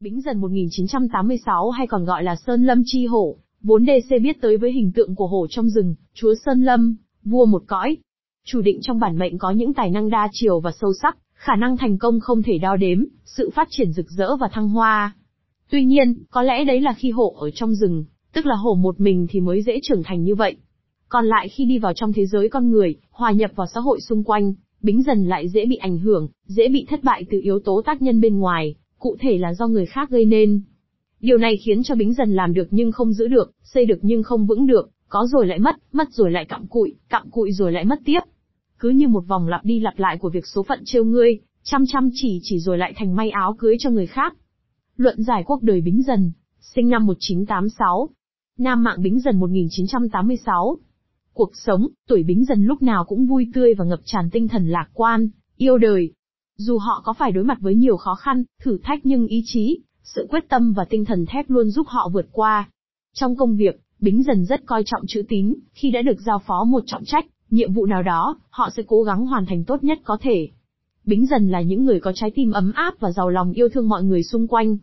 Bính dần 1986 hay còn gọi là Sơn Lâm Chi Hổ, vốn DC biết tới với hình tượng của hổ trong rừng, chúa Sơn Lâm, vua một cõi. Chủ định trong bản mệnh có những tài năng đa chiều và sâu sắc, khả năng thành công không thể đo đếm, sự phát triển rực rỡ và thăng hoa. Tuy nhiên, có lẽ đấy là khi hổ ở trong rừng, tức là hổ một mình thì mới dễ trưởng thành như vậy. Còn lại khi đi vào trong thế giới con người, hòa nhập vào xã hội xung quanh, Bính dần lại dễ bị ảnh hưởng, dễ bị thất bại từ yếu tố tác nhân bên ngoài, cụ thể là do người khác gây nên. Điều này khiến cho Bính dần làm được nhưng không giữ được, xây được nhưng không vững được, có rồi lại mất, mất rồi lại cặm cụi, cặm cụi rồi lại mất tiếp. Cứ như một vòng lặp đi lặp lại của việc số phận trêu ngươi, chăm chăm chỉ chỉ rồi lại thành may áo cưới cho người khác. Luận giải quốc đời Bính dần, sinh năm 1986. Nam mạng Bính dần 1986. Cuộc sống, tuổi Bính dần lúc nào cũng vui tươi và ngập tràn tinh thần lạc quan, yêu đời. Dù họ có phải đối mặt với nhiều khó khăn, thử thách nhưng ý chí, sự quyết tâm và tinh thần thép luôn giúp họ vượt qua. Trong công việc, Bính dần rất coi trọng chữ tín, khi đã được giao phó một trọng trách, nhiệm vụ nào đó, họ sẽ cố gắng hoàn thành tốt nhất có thể. Bính dần là những người có trái tim ấm áp và giàu lòng yêu thương mọi người xung quanh.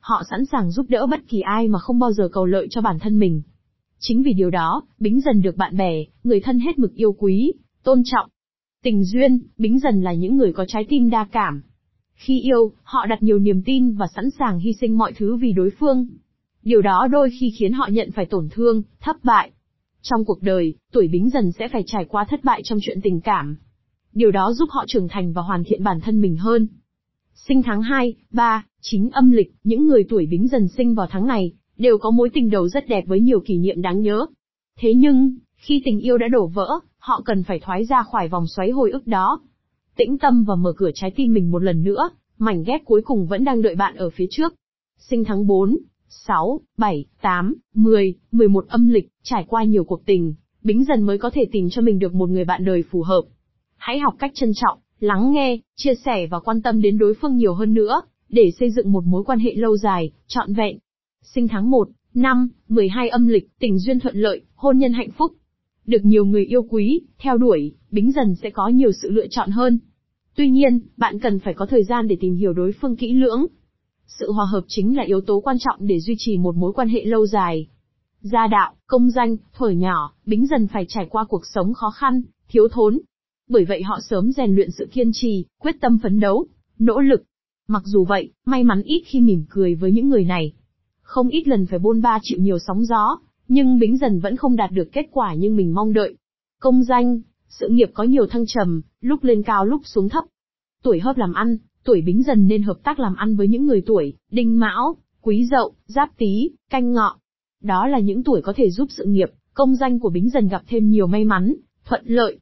Họ sẵn sàng giúp đỡ bất kỳ ai mà không bao giờ cầu lợi cho bản thân mình. Chính vì điều đó, Bính dần được bạn bè, người thân hết mực yêu quý, tôn trọng. Tình duyên, Bính dần là những người có trái tim đa cảm. Khi yêu, họ đặt nhiều niềm tin và sẵn sàng hy sinh mọi thứ vì đối phương. Điều đó đôi khi khiến họ nhận phải tổn thương, thất bại. Trong cuộc đời, tuổi Bính dần sẽ phải trải qua thất bại trong chuyện tình cảm. Điều đó giúp họ trưởng thành và hoàn thiện bản thân mình hơn. Sinh tháng 2, 3, 9 âm lịch, những người tuổi Bính dần sinh vào tháng này, đều có mối tình đầu rất đẹp với nhiều kỷ niệm đáng nhớ. Thế nhưng, khi tình yêu đã đổ vỡ, họ cần phải thoái ra khỏi vòng xoáy hồi ức đó. Tĩnh tâm và mở cửa trái tim mình một lần nữa, mảnh ghép cuối cùng vẫn đang đợi bạn ở phía trước. Sinh tháng 4, 6, 7, 8, 10, 11 âm lịch, trải qua nhiều cuộc tình, Bính dần mới có thể tìm cho mình được một người bạn đời phù hợp. Hãy học cách trân trọng, lắng nghe, chia sẻ và quan tâm đến đối phương nhiều hơn nữa, để xây dựng một mối quan hệ lâu dài, trọn vẹn. Sinh tháng 1, năm, 12 âm lịch, tình duyên thuận lợi, hôn nhân hạnh phúc. Được nhiều người yêu quý, theo đuổi, Bính dần sẽ có nhiều sự lựa chọn hơn. Tuy nhiên, bạn cần phải có thời gian để tìm hiểu đối phương kỹ lưỡng. Sự hòa hợp chính là yếu tố quan trọng để duy trì một mối quan hệ lâu dài. Gia đạo, công danh, thuở nhỏ, Bính dần phải trải qua cuộc sống khó khăn, thiếu thốn. Bởi vậy họ sớm rèn luyện sự kiên trì, quyết tâm phấn đấu, nỗ lực. Mặc dù vậy, may mắn ít khi mỉm cười với những người này, không ít lần phải bôn ba chịu nhiều sóng gió, nhưng Bính dần vẫn không đạt được kết quả như mình mong đợi. Công danh, sự nghiệp có nhiều thăng trầm, lúc lên cao lúc xuống thấp. Tuổi hợp làm ăn, tuổi Bính dần nên hợp tác làm ăn với những người tuổi, đinh mão, quý dậu, giáp tý, canh ngọ. Đó là những tuổi có thể giúp sự nghiệp, công danh của Bính dần gặp thêm nhiều may mắn, thuận lợi.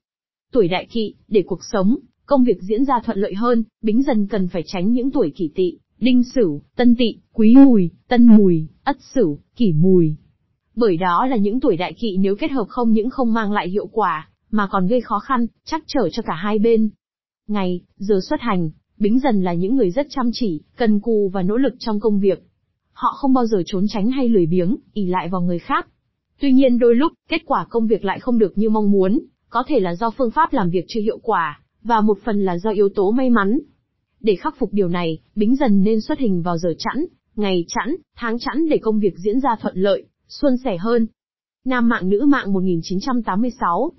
Tuổi đại kỵ, để cuộc sống, công việc diễn ra thuận lợi hơn, Bính dần cần phải tránh những tuổi kỷ tỵ, đinh sửu, tân tỵ, quý mùi, tân mùi, ất sửu, kỷ mùi. Bởi đó là những tuổi đại kỵ nếu kết hợp không những không mang lại hiệu quả, mà còn gây khó khăn, chắc trở cho cả hai bên. Ngày, giờ xuất hành, Bính dần là những người rất chăm chỉ, cần cù và nỗ lực trong công việc. Họ không bao giờ trốn tránh hay lười biếng, ỉ lại vào người khác. Tuy nhiên đôi lúc, kết quả công việc lại không được như mong muốn, có thể là do phương pháp làm việc chưa hiệu quả, và một phần là do yếu tố may mắn. Để khắc phục điều này, Bính dần nên xuất hình vào giờ chẵn, ngày chẵn, tháng chẵn để công việc diễn ra thuận lợi, suôn sẻ hơn. Nam mạng nữ mạng 1986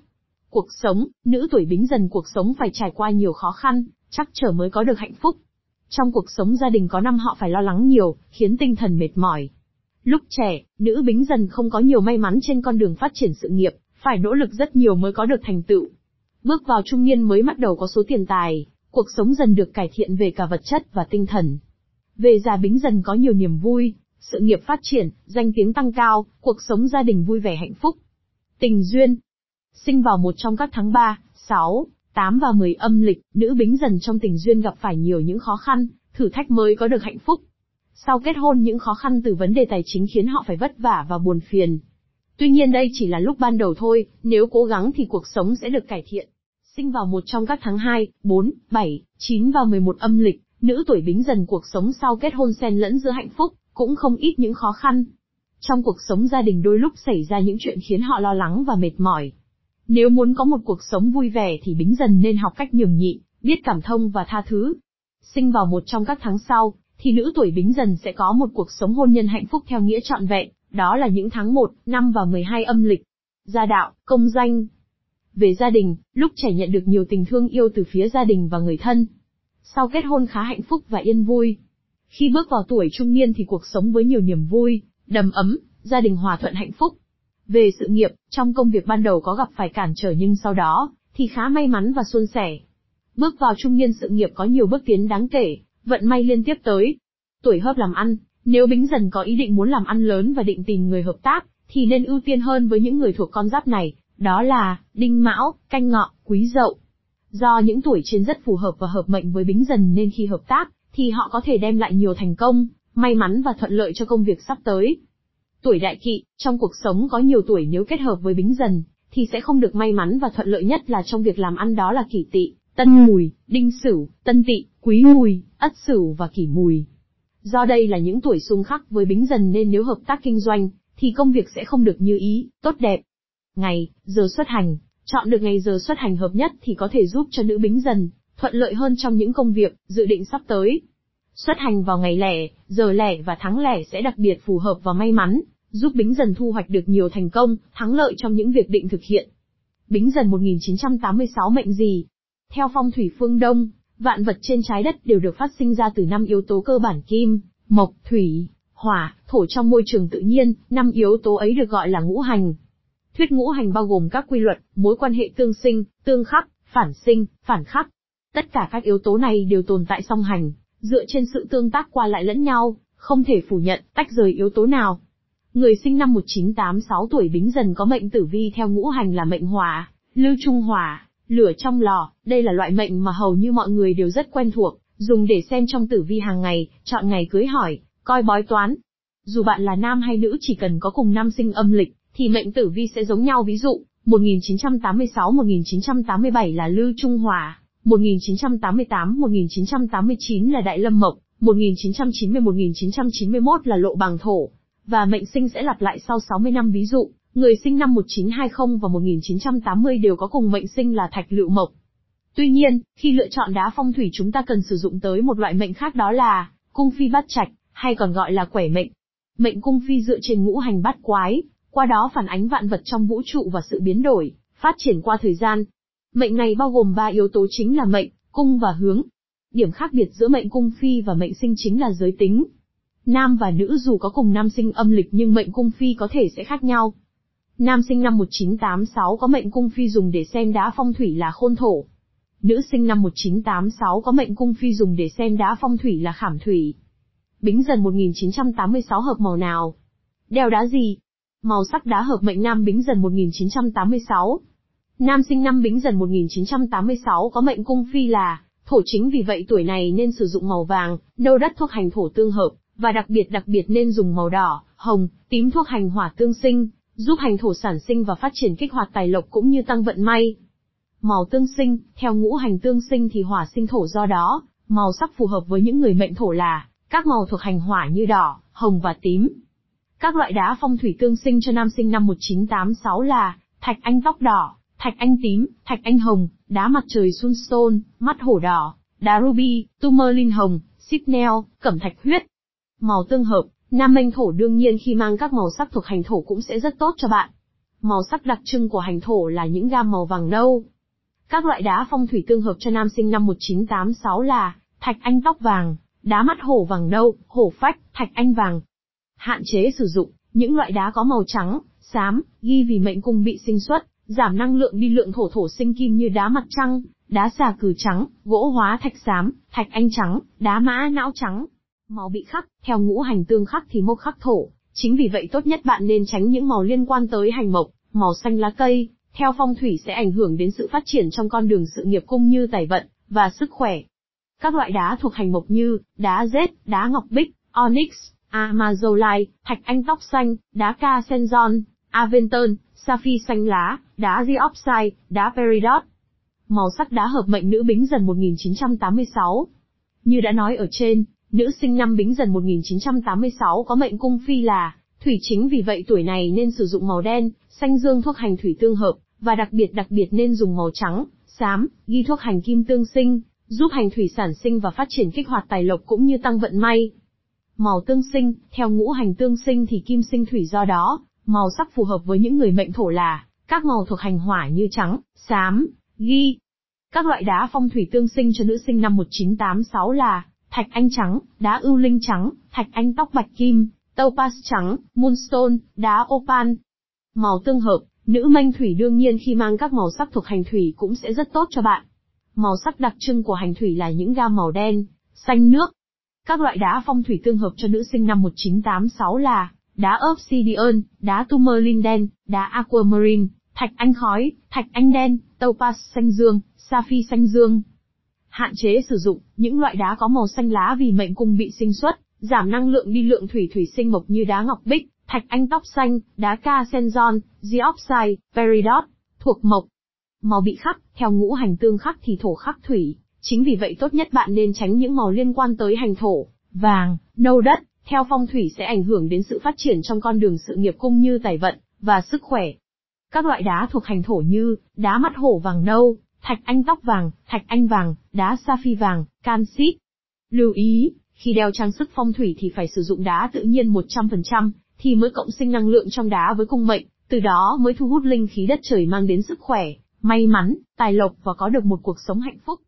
Cuộc sống, nữ tuổi Bính dần cuộc sống phải trải qua nhiều khó khăn, chắc trở mới có được hạnh phúc. Trong cuộc sống gia đình có năm họ phải lo lắng nhiều, khiến tinh thần mệt mỏi. Lúc trẻ, nữ Bính dần không có nhiều may mắn trên con đường phát triển sự nghiệp, phải nỗ lực rất nhiều mới có được thành tựu. Bước vào trung niên mới bắt đầu có số tiền tài, cuộc sống dần được cải thiện về cả vật chất và tinh thần. Về già bính dần có nhiều niềm vui, sự nghiệp phát triển, danh tiếng tăng cao, cuộc sống gia đình vui vẻ hạnh phúc. Tình duyên Sinh vào một trong các tháng 3, 6, 8 và 10 âm lịch, nữ bính dần trong tình duyên gặp phải nhiều những khó khăn, thử thách mới có được hạnh phúc. Sau kết hôn những khó khăn từ vấn đề tài chính khiến họ phải vất vả và buồn phiền. Tuy nhiên đây chỉ là lúc ban đầu thôi, nếu cố gắng thì cuộc sống sẽ được cải thiện. Sinh vào một trong các tháng 2, 4, 7, 9 và 11 âm lịch, nữ tuổi bính dần cuộc sống sau kết hôn xen lẫn giữa hạnh phúc, cũng không ít những khó khăn. Trong cuộc sống gia đình đôi lúc xảy ra những chuyện khiến họ lo lắng và mệt mỏi. Nếu muốn có một cuộc sống vui vẻ thì bính dần nên học cách nhường nhịn, biết cảm thông và tha thứ. Sinh vào một trong các tháng sau, thì nữ tuổi bính dần sẽ có một cuộc sống hôn nhân hạnh phúc theo nghĩa trọn vẹn, đó là những tháng 1, năm và 12 âm lịch. Gia đạo, công danh. Về gia đình, lúc trẻ nhận được nhiều tình thương yêu từ phía gia đình và người thân. Sau kết hôn khá hạnh phúc và yên vui. Khi bước vào tuổi trung niên thì cuộc sống với nhiều niềm vui, đầm ấm, gia đình hòa thuận hạnh phúc. Về sự nghiệp, trong công việc ban đầu có gặp phải cản trở nhưng sau đó, thì khá may mắn và suôn sẻ. Bước vào trung niên sự nghiệp có nhiều bước tiến đáng kể, vận may liên tiếp tới. Tuổi hợp làm ăn, nếu bính dần có ý định muốn làm ăn lớn và định tìm người hợp tác, thì nên ưu tiên hơn với những người thuộc con giáp này, đó là đinh mão, canh ngọ, quý dậu. Do những tuổi trên rất phù hợp và hợp mệnh với bính dần nên khi hợp tác, thì họ có thể đem lại nhiều thành công, may mắn và thuận lợi cho công việc sắp tới. Tuổi đại kỵ, trong cuộc sống có nhiều tuổi nếu kết hợp với bính dần, thì sẽ không được may mắn và thuận lợi nhất là trong việc làm ăn đó là kỷ tỵ, tân mùi, đinh sửu, tân tỵ, quý mùi, ất sửu và kỷ mùi. Do đây là những tuổi xung khắc với bính dần nên nếu hợp tác kinh doanh, thì công việc sẽ không được như ý, tốt đẹp. Ngày, giờ xuất hành, chọn được ngày giờ xuất hành hợp nhất thì có thể giúp cho nữ bính dần, thuận lợi hơn trong những công việc, dự định sắp tới. Xuất hành vào ngày lẻ, giờ lẻ và tháng lẻ sẽ đặc biệt phù hợp và may mắn, giúp Bính Dần thu hoạch được nhiều thành công, thắng lợi trong những việc định thực hiện. Bính Dần 1986 mệnh gì? Theo phong thủy phương Đông, vạn vật trên trái đất đều được phát sinh ra từ năm yếu tố cơ bản kim, mộc, thủy, hỏa, thổ trong môi trường tự nhiên, năm yếu tố ấy được gọi là ngũ hành. Thuyết ngũ hành bao gồm các quy luật, mối quan hệ tương sinh, tương khắc, phản sinh, phản khắc. Tất cả các yếu tố này đều tồn tại song hành, dựa trên sự tương tác qua lại lẫn nhau, không thể phủ nhận, tách rời yếu tố nào. Người sinh năm 1986 tuổi Bính Dần có mệnh tử vi theo ngũ hành là mệnh hỏa, lưu trung hỏa, lửa trong lò, đây là loại mệnh mà hầu như mọi người đều rất quen thuộc, dùng để xem trong tử vi hàng ngày, chọn ngày cưới hỏi, coi bói toán. Dù bạn là nam hay nữ chỉ cần có cùng năm sinh âm lịch, thì mệnh tử vi sẽ giống nhau ví dụ, 1986-1987 là lưu trung hỏa, 1988-1989 là đại lâm mộc, 1990-1991 là lộ bằng thổ, và mệnh sinh sẽ lặp lại sau 60 năm ví dụ, người sinh năm 1920 và 1980 đều có cùng mệnh sinh là thạch lựu mộc. Tuy nhiên, khi lựa chọn đá phong thủy chúng ta cần sử dụng tới một loại mệnh khác đó là cung phi bát trạch, hay còn gọi là quẻ mệnh. Mệnh cung phi dựa trên ngũ hành bát quái, qua đó phản ánh vạn vật trong vũ trụ và sự biến đổi, phát triển qua thời gian. Mệnh này bao gồm ba yếu tố chính là mệnh, cung và hướng. Điểm khác biệt giữa mệnh cung phi và mệnh sinh chính là giới tính. Nam và nữ dù có cùng nam sinh âm lịch nhưng mệnh cung phi có thể sẽ khác nhau. Nam sinh năm 1986 có mệnh cung phi dùng để xem đá phong thủy là khôn thổ. Nữ sinh năm 1986 có mệnh cung phi dùng để xem đá phong thủy là khảm thủy. Bính dần 1986 hợp màu nào? Đeo đá gì? Màu sắc đá hợp mệnh nam bính dần 1986. Nam sinh năm bính dần 1986 có mệnh cung phi là thổ chính vì vậy tuổi này nên sử dụng màu vàng, nâu đất thuốc hành thổ tương hợp. Và đặc biệt đặc biệt nên dùng màu đỏ, hồng, tím thuốc hành hỏa tương sinh, giúp hành thổ sản sinh và phát triển kích hoạt tài lộc cũng như tăng vận may. Màu tương sinh, theo ngũ hành tương sinh thì hỏa sinh thổ do đó, màu sắc phù hợp với những người mệnh thổ là các màu thuộc hành hỏa như đỏ, hồng và tím. Các loại đá phong thủy tương sinh cho nam sinh năm 1986 là thạch anh tóc đỏ, thạch anh tím, thạch anh hồng, đá mặt trời sunstone, mắt hổ đỏ, đá ruby, tourmaline hồng, signel, cẩm thạch huyết, Màu tương hợp, nam mệnh thổ đương nhiên khi mang các màu sắc thuộc hành thổ cũng sẽ rất tốt cho bạn. Màu sắc đặc trưng của hành thổ là những gam màu vàng nâu. Các loại đá phong thủy tương hợp cho nam sinh năm 1986 là thạch anh tóc vàng, đá mắt hổ vàng nâu, hổ phách, thạch anh vàng. Hạn chế sử dụng những loại đá có màu trắng, xám, ghi vì mệnh cung bị sinh xuất, giảm năng lượng đi lượng thổ thổ sinh kim như đá mặt trăng, đá xà cừ trắng, gỗ hóa thạch xám, thạch anh trắng, đá mã não trắng. Màu bị khắc, theo ngũ hành tương khắc thì mộc khắc thổ, chính vì vậy tốt nhất bạn nên tránh những màu liên quan tới hành mộc, màu xanh lá cây, theo phong thủy sẽ ảnh hưởng đến sự phát triển trong con đường sự nghiệp cung như tài vận và sức khỏe. Các loại đá thuộc hành mộc như đá rết, đá ngọc bích, onyx, amazolite, thạch anh tóc xanh, đá ca senzon, aventon, sapphire xanh lá, đá diopside, đá peridot. Màu sắc đá hợp mệnh nữ bính dần 1986. Như đã nói ở trên, Nữ sinh năm Bính Dần 1986 có mệnh cung phi là thủy chính vì vậy tuổi này nên sử dụng màu đen, xanh dương thuốc hành thủy tương hợp, và đặc biệt đặc biệt nên dùng màu trắng, xám, ghi thuốc hành kim tương sinh, giúp hành thủy sản sinh và phát triển kích hoạt tài lộc cũng như tăng vận may. Màu tương sinh, theo ngũ hành tương sinh thì kim sinh thủy do đó, màu sắc phù hợp với những người mệnh thổ là các màu thuộc hành hỏa như trắng, xám, ghi. Các loại đá phong thủy tương sinh cho nữ sinh năm 1986 là thạch anh trắng, đá ưu linh trắng, thạch anh tóc bạch kim, topaz trắng, moonstone, đá opal. Màu tương hợp, nữ manh thủy đương nhiên khi mang các màu sắc thuộc hành thủy cũng sẽ rất tốt cho bạn. Màu sắc đặc trưng của hành thủy là những gam màu đen, xanh nước. Các loại đá phong thủy tương hợp cho nữ sinh năm 1986 là đá obsidian, đá tourmaline đen, đá aquamarine, thạch anh khói, thạch anh đen, topaz xanh dương, sapphire xanh dương. Hạn chế sử dụng những loại đá có màu xanh lá vì mệnh cung bị sinh xuất, giảm năng lượng đi lượng thủy thủy sinh mộc như đá ngọc bích, thạch anh tóc xanh, đá ca senzon, diopside, peridot, thuộc mộc. Màu bị khắc, theo ngũ hành tương khắc thì thổ khắc thủy, chính vì vậy tốt nhất bạn nên tránh những màu liên quan tới hành thổ, vàng, nâu đất, theo phong thủy sẽ ảnh hưởng đến sự phát triển trong con đường sự nghiệp cung như tài vận, và sức khỏe. Các loại đá thuộc hành thổ như, đá mắt hổ vàng nâu, thạch anh tóc vàng, thạch anh vàng, đá sa phi vàng, canxit. Lưu ý, khi đeo trang sức phong thủy thì phải sử dụng đá tự nhiên 100%, thì mới cộng sinh năng lượng trong đá với cung mệnh, từ đó mới thu hút linh khí đất trời mang đến sức khỏe, may mắn, tài lộc và có được một cuộc sống hạnh phúc.